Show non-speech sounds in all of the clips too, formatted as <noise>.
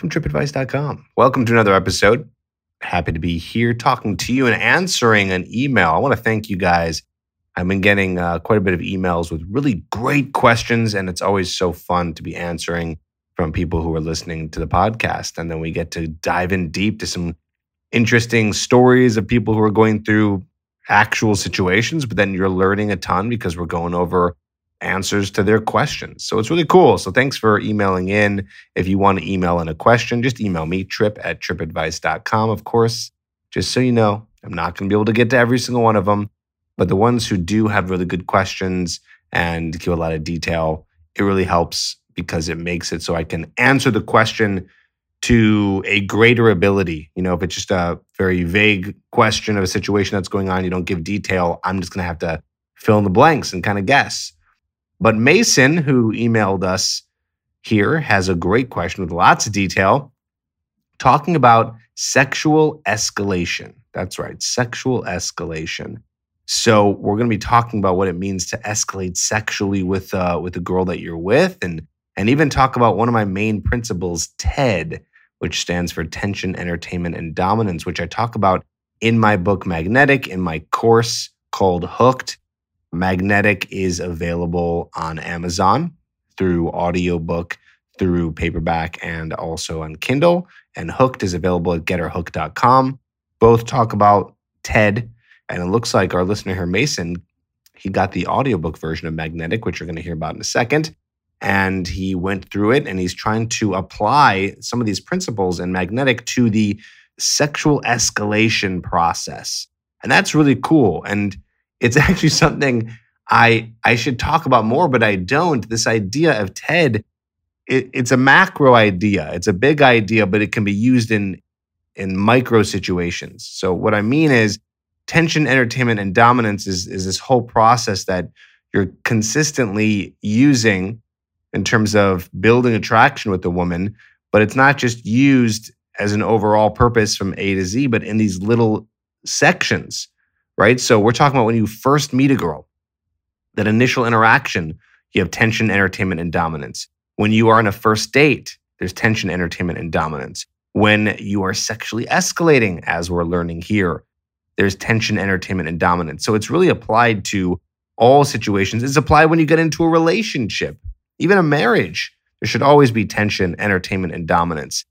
from trippadvice.com. Welcome to another episode. Happy to be here talking to you and answering an email. I want to thank you guys. I've been getting uh, quite a bit of emails with really great questions, and it's always so fun to be answering from people who are listening to the podcast. And then we get to dive in deep to some interesting stories of people who are going through actual situations, but then you're learning a ton because we're going over answers to their questions. So it's really cool. So thanks for emailing in. If you want to email in a question, just email me, tripp at trippadvice.com. Of course, just so you know, I'm not going to be able to get to every single one of them, but the ones who do have really good questions and give a lot of detail, it really helps because it makes it so I can answer the question to a greater ability. You know, if it's just a very vague question of a situation that's going on, you don't give detail, I'm just going to have to fill in the blanks and kind of guess. But Mason, who emailed us here, has a great question with lots of detail talking about sexual escalation. That's right, sexual escalation. So we're going to be talking about what it means to escalate sexually with uh, with the girl that you're with, and and even talk about one of my main principles, TED, which stands for Tension, Entertainment, and Dominance, which I talk about in my book Magnetic, in my course called Hooked. Magnetic is available on Amazon through audiobook, through paperback, and also on Kindle. And Hooked is available at getherhooked.com. Both talk about TED. And it looks like our listener here, Mason, he got the audiobook version of Magnetic, which you're going to hear about in a second. And he went through it and he's trying to apply some of these principles in Magnetic to the sexual escalation process. And that's really cool. And it's actually something I I should talk about more, but I don't. This idea of TED, it, it's a macro idea. It's a big idea, but it can be used in in micro situations. So what I mean is tension, entertainment, and dominance is, is this whole process that you're consistently using in terms of building attraction with a woman, but it's not just used as an overall purpose from A to Z, but in these little sections right? So we're talking about when you first meet a girl, that initial interaction, you have tension, entertainment, and dominance. When you are on a first date, there's tension, entertainment, and dominance. When you are sexually escalating, as we're learning here, there's tension, entertainment, and dominance. So it's really applied to all situations. It's applied when you get into a relationship, even a marriage. There should always be tension, entertainment, and dominance.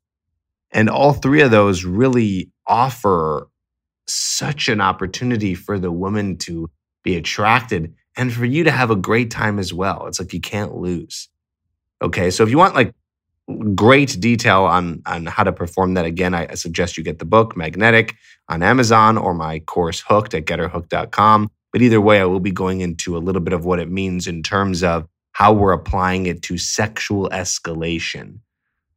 And all three of those really offer such an opportunity for the woman to be attracted and for you to have a great time as well. It's like you can't lose. Okay. So if you want like great detail on on how to perform that again, I, I suggest you get the book Magnetic on Amazon or my course Hooked at getherhooked.com. But either way, I will be going into a little bit of what it means in terms of how we're applying it to sexual escalation.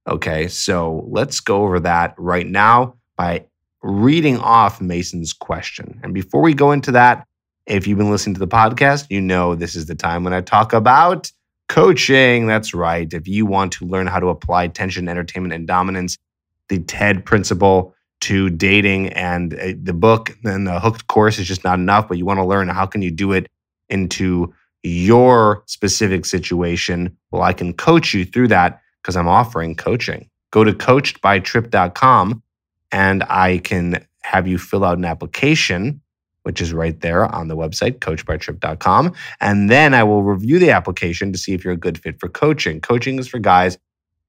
Okay, so let's go over that right now by reading off Mason's question. And before we go into that, if you've been listening to the podcast, you know this is the time when I talk about coaching. That's right. If you want to learn how to apply tension, entertainment, and dominance, the TED principle to dating and uh, the book and the hooked course is just not enough, but you want to learn how can you do it into your specific situation. Well, I can coach you through that because I'm offering coaching. Go to coachedbytripp.com and I can have you fill out an application, which is right there on the website, coachbytripp.com. And then I will review the application to see if you're a good fit for coaching. Coaching is for guys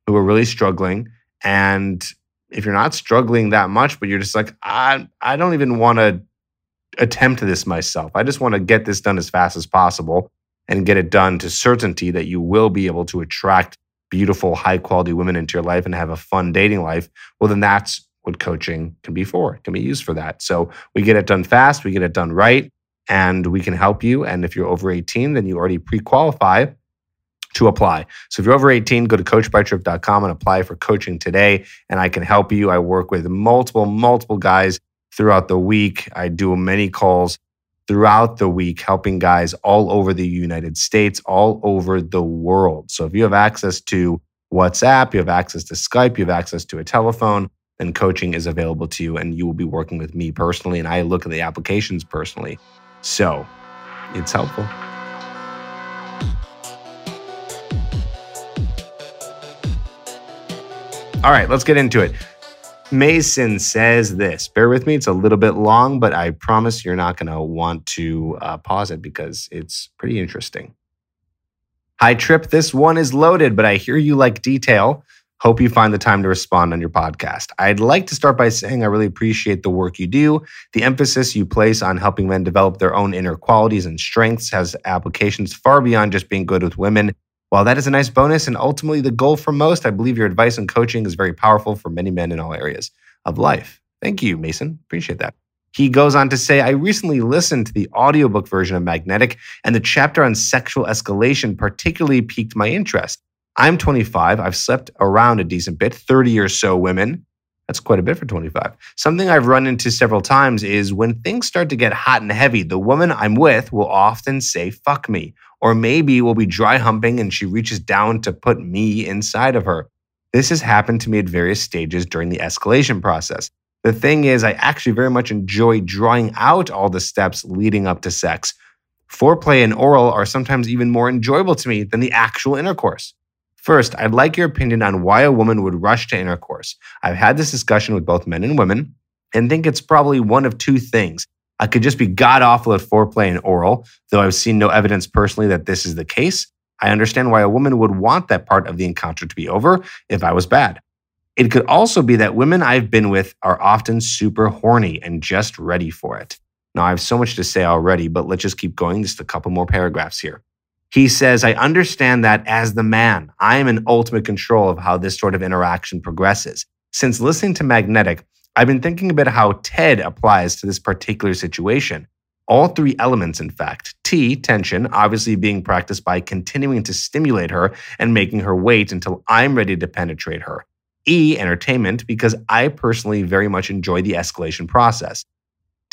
who are really struggling. And if you're not struggling that much, but you're just like, I, I don't even want to attempt this myself. I just want to get this done as fast as possible and get it done to certainty that you will be able to attract beautiful, high quality women into your life and have a fun dating life. Well, then that's what coaching can be for. It can be used for that. So we get it done fast, we get it done right, and we can help you. And if you're over 18, then you already pre qualify to apply. So if you're over 18, go to coachbytripp.com and apply for coaching today, and I can help you. I work with multiple, multiple guys throughout the week. I do many calls throughout the week, helping guys all over the United States, all over the world. So if you have access to WhatsApp, you have access to Skype, you have access to a telephone, coaching is available to you, and you will be working with me personally, and I look at the applications personally. So it's helpful. All right, let's get into it. Mason says this. Bear with me, it's a little bit long, but I promise you're not going to want to uh, pause it because it's pretty interesting. Hi, Tripp. This one is loaded, but I hear you like detail. Hope you find the time to respond on your podcast. I'd like to start by saying I really appreciate the work you do. The emphasis you place on helping men develop their own inner qualities and strengths has applications far beyond just being good with women. While that is a nice bonus and ultimately the goal for most, I believe your advice and coaching is very powerful for many men in all areas of life. Thank you, Mason. Appreciate that. He goes on to say, I recently listened to the audiobook version of Magnetic, and the chapter on sexual escalation particularly piqued my interest. I'm 25. I've slept around a decent bit, 30 or so women. That's quite a bit for 25. Something I've run into several times is when things start to get hot and heavy, the woman I'm with will often say, fuck me, or maybe we'll be dry humping and she reaches down to put me inside of her. This has happened to me at various stages during the escalation process. The thing is, I actually very much enjoy drawing out all the steps leading up to sex. Foreplay and oral are sometimes even more enjoyable to me than the actual intercourse. First, I'd like your opinion on why a woman would rush to intercourse. I've had this discussion with both men and women and think it's probably one of two things. I could just be god awful at foreplay and oral, though I've seen no evidence personally that this is the case. I understand why a woman would want that part of the encounter to be over if I was bad. It could also be that women I've been with are often super horny and just ready for it. Now, I have so much to say already, but let's just keep going. Just a couple more paragraphs here. He says, I understand that as the man, I am in ultimate control of how this sort of interaction progresses. Since listening to Magnetic, I've been thinking about how TED applies to this particular situation. All three elements, in fact. T, tension, obviously being practiced by continuing to stimulate her and making her wait until I'm ready to penetrate her. E, entertainment, because I personally very much enjoy the escalation process.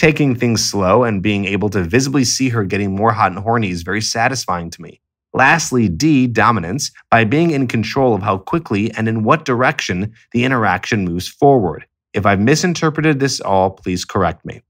Taking things slow and being able to visibly see her getting more hot and horny is very satisfying to me. Lastly, D, dominance, by being in control of how quickly and in what direction the interaction moves forward. If I've misinterpreted this all, please correct me.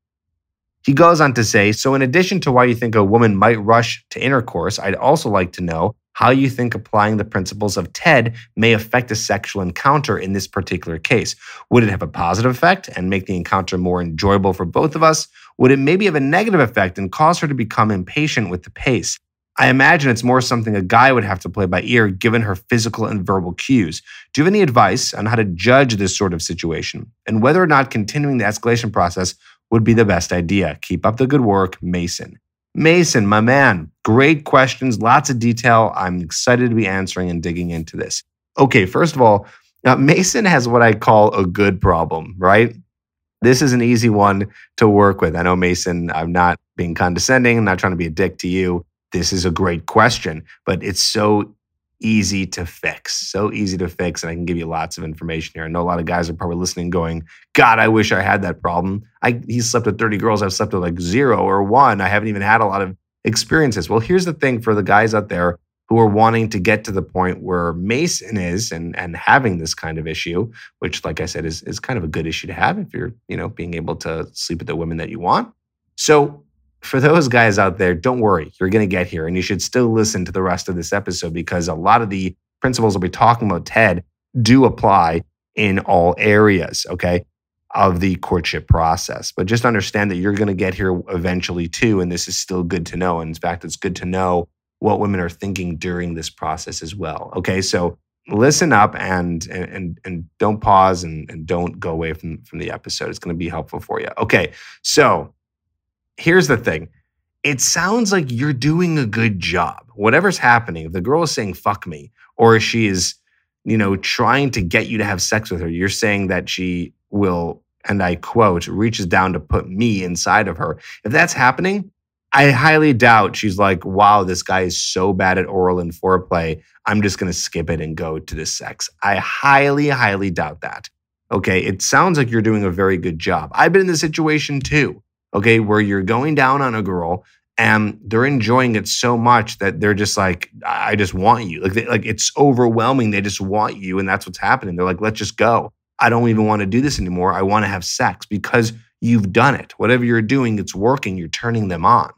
He goes on to say So, in addition to why you think a woman might rush to intercourse, I'd also like to know how you think applying the principles of TED may affect a sexual encounter in this particular case. Would it have a positive effect and make the encounter more enjoyable for both of us? Would it maybe have a negative effect and cause her to become impatient with the pace? I imagine it's more something a guy would have to play by ear given her physical and verbal cues. Do you have any advice on how to judge this sort of situation and whether or not continuing the escalation process would be the best idea? Keep up the good work, Mason. Mason, my man, great questions, lots of detail. I'm excited to be answering and digging into this. Okay, first of all, now Mason has what I call a good problem, right? This is an easy one to work with. I know, Mason, I'm not being condescending, I'm not trying to be a dick to you. This is a great question, but it's so easy to fix. So easy to fix. And I can give you lots of information here. I know a lot of guys are probably listening going, God, I wish I had that problem. I he slept with 30 girls. I've slept with like zero or one. I haven't even had a lot of experiences. Well, here's the thing for the guys out there who are wanting to get to the point where Mason is and and having this kind of issue, which like I said is is kind of a good issue to have if you're, you know, being able to sleep with the women that you want. So for those guys out there, don't worry, you're going to get here. And you should still listen to the rest of this episode because a lot of the principles we'll be talking about, TED, do apply in all areas, okay, of the courtship process. But just understand that you're going to get here eventually too. And this is still good to know. And in fact, it's good to know what women are thinking during this process as well. Okay. So listen up and and and don't pause and, and don't go away from, from the episode. It's going to be helpful for you. Okay. So here's the thing it sounds like you're doing a good job. Whatever's happening, if the girl is saying fuck me, or she is, you know, trying to get you to have sex with her, you're saying that she will, and I quote, reaches down to put me inside of her. If that's happening, I highly doubt she's like, wow, this guy is so bad at oral and foreplay. I'm just going to skip it and go to the sex. I highly, highly doubt that. Okay. It sounds like you're doing a very good job. I've been in this situation too. Okay. Where you're going down on a girl and they're enjoying it so much that they're just like, I just want you. Like, they, like it's overwhelming. They just want you. And that's what's happening. They're like, let's just go. I don't even want to do this anymore. I want to have sex because you've done it. Whatever you're doing, it's working. You're turning them on.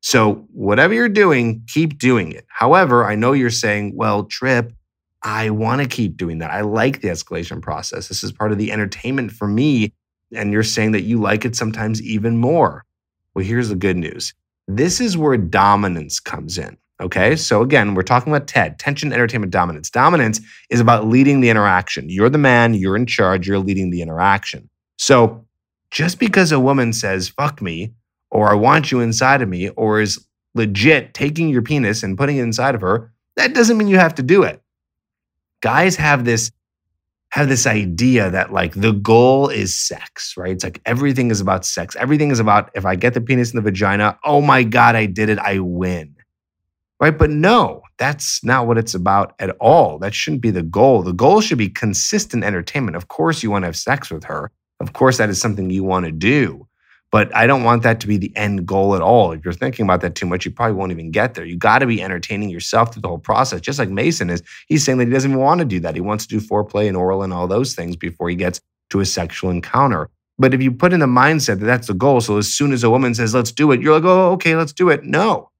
So, whatever you're doing, keep doing it. However, I know you're saying, well, Tripp, I want to keep doing that. I like the escalation process. This is part of the entertainment for me. And you're saying that you like it sometimes even more. Well, here's the good news this is where dominance comes in. Okay. So, again, we're talking about TED, tension, entertainment, dominance. Dominance is about leading the interaction. You're the man, you're in charge, you're leading the interaction. So, just because a woman says, fuck me, or I want you inside of me, or is legit taking your penis and putting it inside of her, that doesn't mean you have to do it. Guys have this have this idea that like the goal is sex, right? It's like everything is about sex. Everything is about if I get the penis in the vagina, oh my god, I did it, I win. Right? But no, that's not what it's about at all. That shouldn't be the goal. The goal should be consistent entertainment. Of course you want to have sex with her. Of course that is something you want to do. But I don't want that to be the end goal at all. If you're thinking about that too much, you probably won't even get there. You got to be entertaining yourself through the whole process, just like Mason is. He's saying that he doesn't want to do that. He wants to do foreplay and oral and all those things before he gets to a sexual encounter. But if you put in the mindset that that's the goal, so as soon as a woman says, let's do it, you're like, oh, okay, let's do it. No.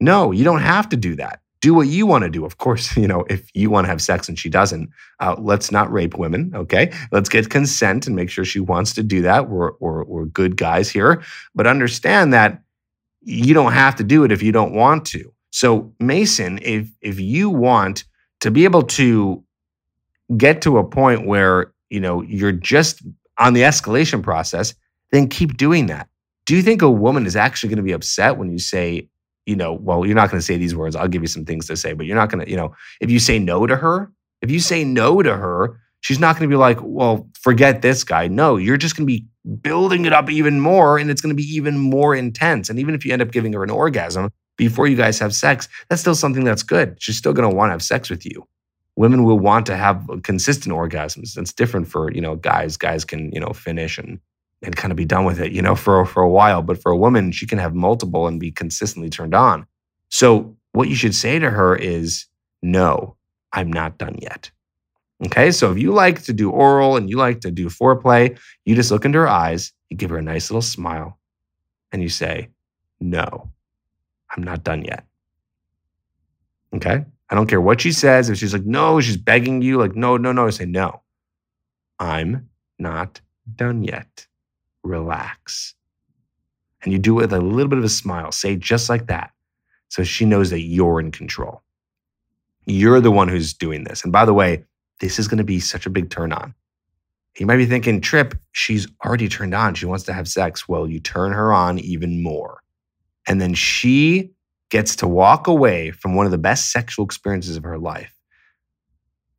No, you don't have to do that do what you want to do. Of course, <laughs> you know, if you want to have sex and she doesn't, uh, let's not rape women. Okay. Let's get consent and make sure she wants to do that. We're, we're, we're good guys here. But understand that you don't have to do it if you don't want to. So, Mason, if, if you want to be able to get to a point where, you know, you're just on the escalation process, then keep doing that. Do you think a woman is actually going to be upset when you say, you know, well, you're not going to say these words. I'll give you some things to say, but you're not going to, you know, if you say no to her, if you say no to her, she's not going to be like, well, forget this guy. No, you're just going to be building it up even more and it's going to be even more intense. And even if you end up giving her an orgasm before you guys have sex, that's still something that's good. She's still going to want to have sex with you. Women will want to have uh, consistent orgasms. That's different for, you know, guys. Guys can, you know, finish and and kind of be done with it, you know, for, for a while. But for a woman, she can have multiple and be consistently turned on. So what you should say to her is, no, I'm not done yet. Okay. So if you like to do oral and you like to do foreplay, you just look into her eyes, you give her a nice little smile, and you say, no, I'm not done yet. Okay. I don't care what she says. If she's like, no, she's begging you, like, no, no, no, I say, no, I'm not done yet relax. And you do it with a little bit of a smile. Say just like that. So she knows that you're in control. You're the one who's doing this. And by the way, this is going to be such a big turn on. You might be thinking, Tripp, she's already turned on. She wants to have sex. Well, you turn her on even more. And then she gets to walk away from one of the best sexual experiences of her life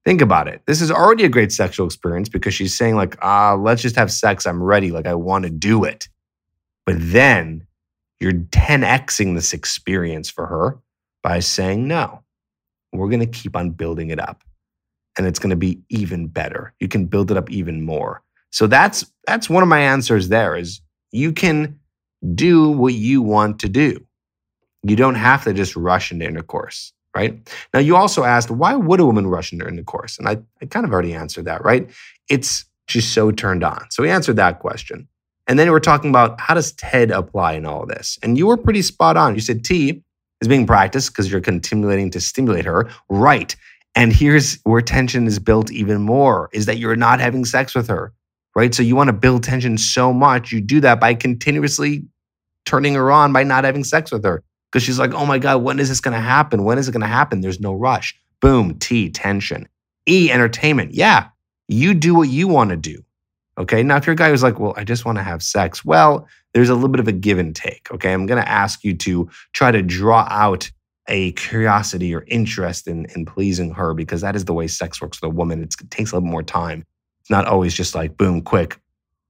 Think about it. This is already a great sexual experience because she's saying, like, ah, let's just have sex. I'm ready. Like, I want to do it. But then you're 10xing this experience for her by saying, no, we're going to keep on building it up. And it's going to be even better. You can build it up even more. So that's that's one of my answers there is you can do what you want to do. You don't have to just rush into intercourse right? Now, you also asked, why would a woman rush into intercourse? And I, I kind of already answered that, right? It's she's so turned on. So we answered that question. And then we're talking about how does TED apply in all this? And you were pretty spot on. You said T is being practiced because you're continuing to stimulate her. Right. And here's where tension is built even more is that you're not having sex with her, right? So you want to build tension so much. You do that by continuously turning her on by not having sex with her because she's like, oh my God, when is this going to happen? When is it going to happen? There's no rush. Boom, T, tension. E, entertainment. Yeah, you do what you want to do. Okay. Now, if you're a guy who's like, well, I just want to have sex, well, there's a little bit of a give and take. Okay. I'm going to ask you to try to draw out a curiosity or interest in, in pleasing her because that is the way sex works with a woman. It's, it takes a little more time. It's not always just like, boom, quick,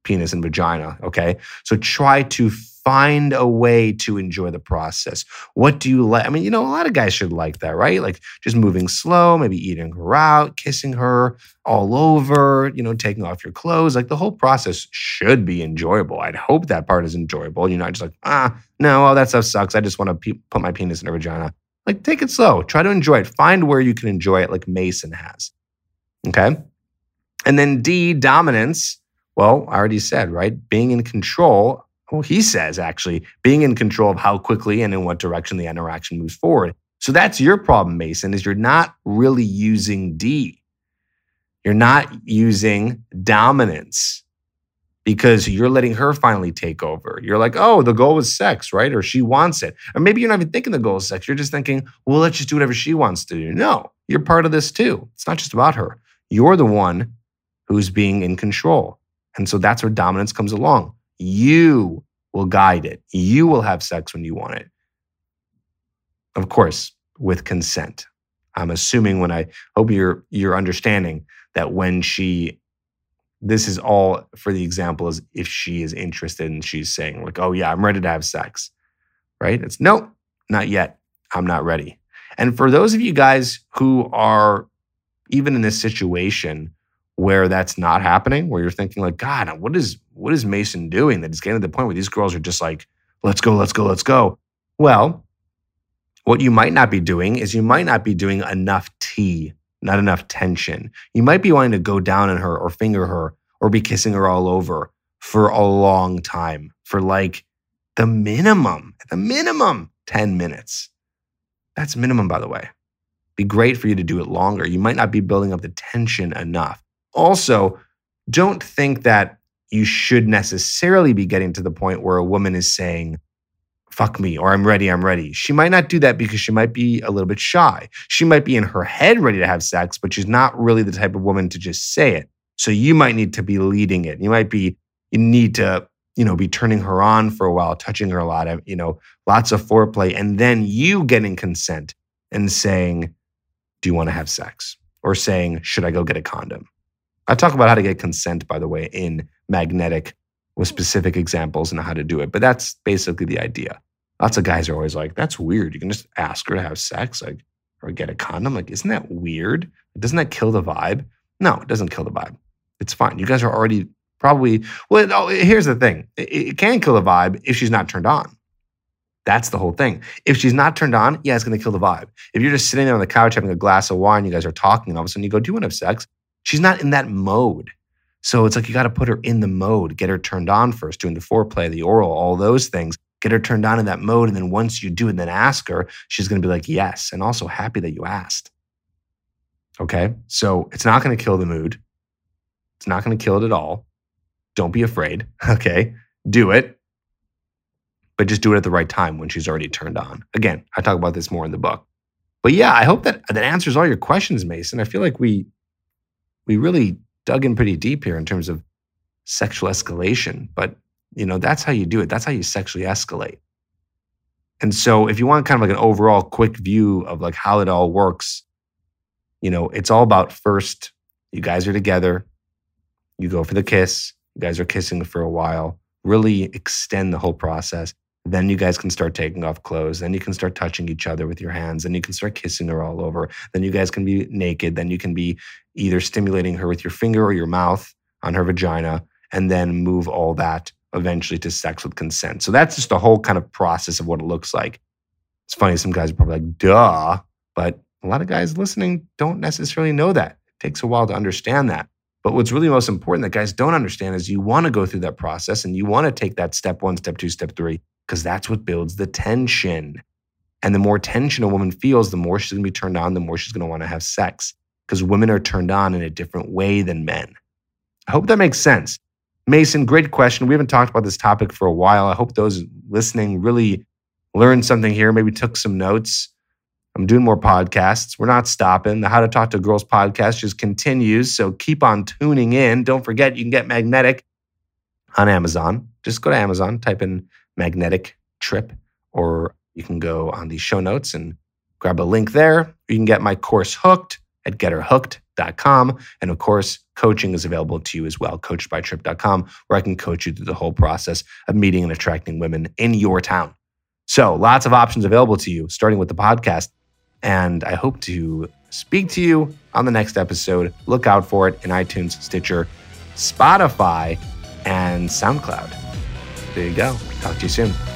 penis and vagina. Okay. So try to find a way to enjoy the process. What do you like? I mean, you know, a lot of guys should like that, right? Like just moving slow, maybe eating her out, kissing her all over, you know, taking off your clothes. Like the whole process should be enjoyable. I'd hope that part is enjoyable. You're not just like, ah, no, all that stuff sucks. I just want to pe- put my penis in her vagina. Like take it slow. Try to enjoy it. Find where you can enjoy it, like Mason has. Okay. And then D, dominance. Well, I already said, right? Being in control. Well, he says actually, being in control of how quickly and in what direction the interaction moves forward. So that's your problem, Mason, is you're not really using D. You're not using dominance because you're letting her finally take over. You're like, oh, the goal is sex, right? Or she wants it. Or maybe you're not even thinking the goal is sex. You're just thinking, well, let's just do whatever she wants to do. No, you're part of this too. It's not just about her. You're the one who's being in control. And so that's where dominance comes along. You will guide it. You will have sex when you want it. Of course, with consent. I'm assuming when I hope you're you're understanding that when she this is all for the example is if she is interested and she's saying like, "Oh yeah, I'm ready to have sex." Right? It's no, not yet. I'm not ready. And for those of you guys who are even in this situation where that's not happening, where you're thinking like, God, what is what is Mason doing that getting to the point where these girls are just like, let's go, let's go, let's go. Well, what you might not be doing is you might not be doing enough tea, not enough tension. You might be wanting to go down on her or finger her or be kissing her all over for a long time, for like the minimum, the minimum 10 minutes. That's minimum, by the way. Be great for you to do it longer. You might not be building up the tension enough. Also, don't think that you should necessarily be getting to the point where a woman is saying, fuck me, or I'm ready, I'm ready. She might not do that because she might be a little bit shy. She might be in her head ready to have sex, but she's not really the type of woman to just say it. So you might need to be leading it. You might be, you need to, you know, be turning her on for a while, touching her a lot, of, you know, lots of foreplay, and then you getting consent and saying, do you want to have sex? Or saying, should I go get a condom? I talk about how to get consent, by the way, in magnetic with mm. specific examples and how to do it. But that's basically the idea. Lots of guys are always like, that's weird. You can just ask her to have sex, like, or get a condom. Like, isn't that weird? Doesn't that kill the vibe? No, it doesn't kill the vibe. It's fine. You guys are already probably, well, oh, here's the thing it, it can kill the vibe if she's not turned on. That's the whole thing. If she's not turned on, yeah, it's going to kill the vibe. If you're just sitting there on the couch having a glass of wine, you guys are talking, and all of a sudden you go, Do you want to have sex? She's not in that mode. So it's like you got to put her in the mode, get her turned on first, doing the foreplay, the oral, all those things, get her turned on in that mode. And then once you do it, then ask her, she's going to be like, Yes. And also happy that you asked. Okay. So it's not going to kill the mood. It's not going to kill it at all. Don't be afraid. <laughs> Okay. Do it but just do it at the right time when she's already turned on. Again, I talk about this more in the book. But yeah, I hope that that answers all your questions, Mason. I feel like we we really dug in pretty deep here in terms of sexual escalation, but you know, that's how you do it. That's how you sexually escalate. And so if you want kind of like an overall quick view of like how it all works, you know, it's all about first you guys are together, you go for the kiss, you guys are kissing for a while, really extend the whole process. Then you guys can start taking off clothes. Then you can start touching each other with your hands. Then you can start kissing her all over. Then you guys can be naked. Then you can be either stimulating her with your finger or your mouth on her vagina, and then move all that eventually to sex with consent. So that's just the whole kind of process of what it looks like. It's funny, some guys are probably like, duh, but a lot of guys listening don't necessarily know that. It takes a while to understand that. But what's really most important that guys don't understand is you want to go through that process and you want to take that step one, step two, step three, because that's what builds the tension. And the more tension a woman feels, the more she's going to be turned on, the more she's going to want to have sex because women are turned on in a different way than men. I hope that makes sense. Mason, great question. We haven't talked about this topic for a while. I hope those listening really learned something here, maybe took some notes. I'm doing more podcasts. We're not stopping. The How to Talk to Girls podcast just continues. So keep on tuning in. Don't forget, you can get Magnetic on Amazon. Just go to Amazon, type in magnetic tripp, or you can go on the show notes and grab a link there. You can get my course hooked, at getherhooked.com. And of course, coaching is available to you as well, coachedbytripp.com, where I can coach you through the whole process of meeting and attracting women in your town. So, lots of options available to you, starting with the podcast. And I hope to speak to you on the next episode. Look out for it in iTunes, Stitcher, Spotify, and SoundCloud. There you go. Talk to you soon.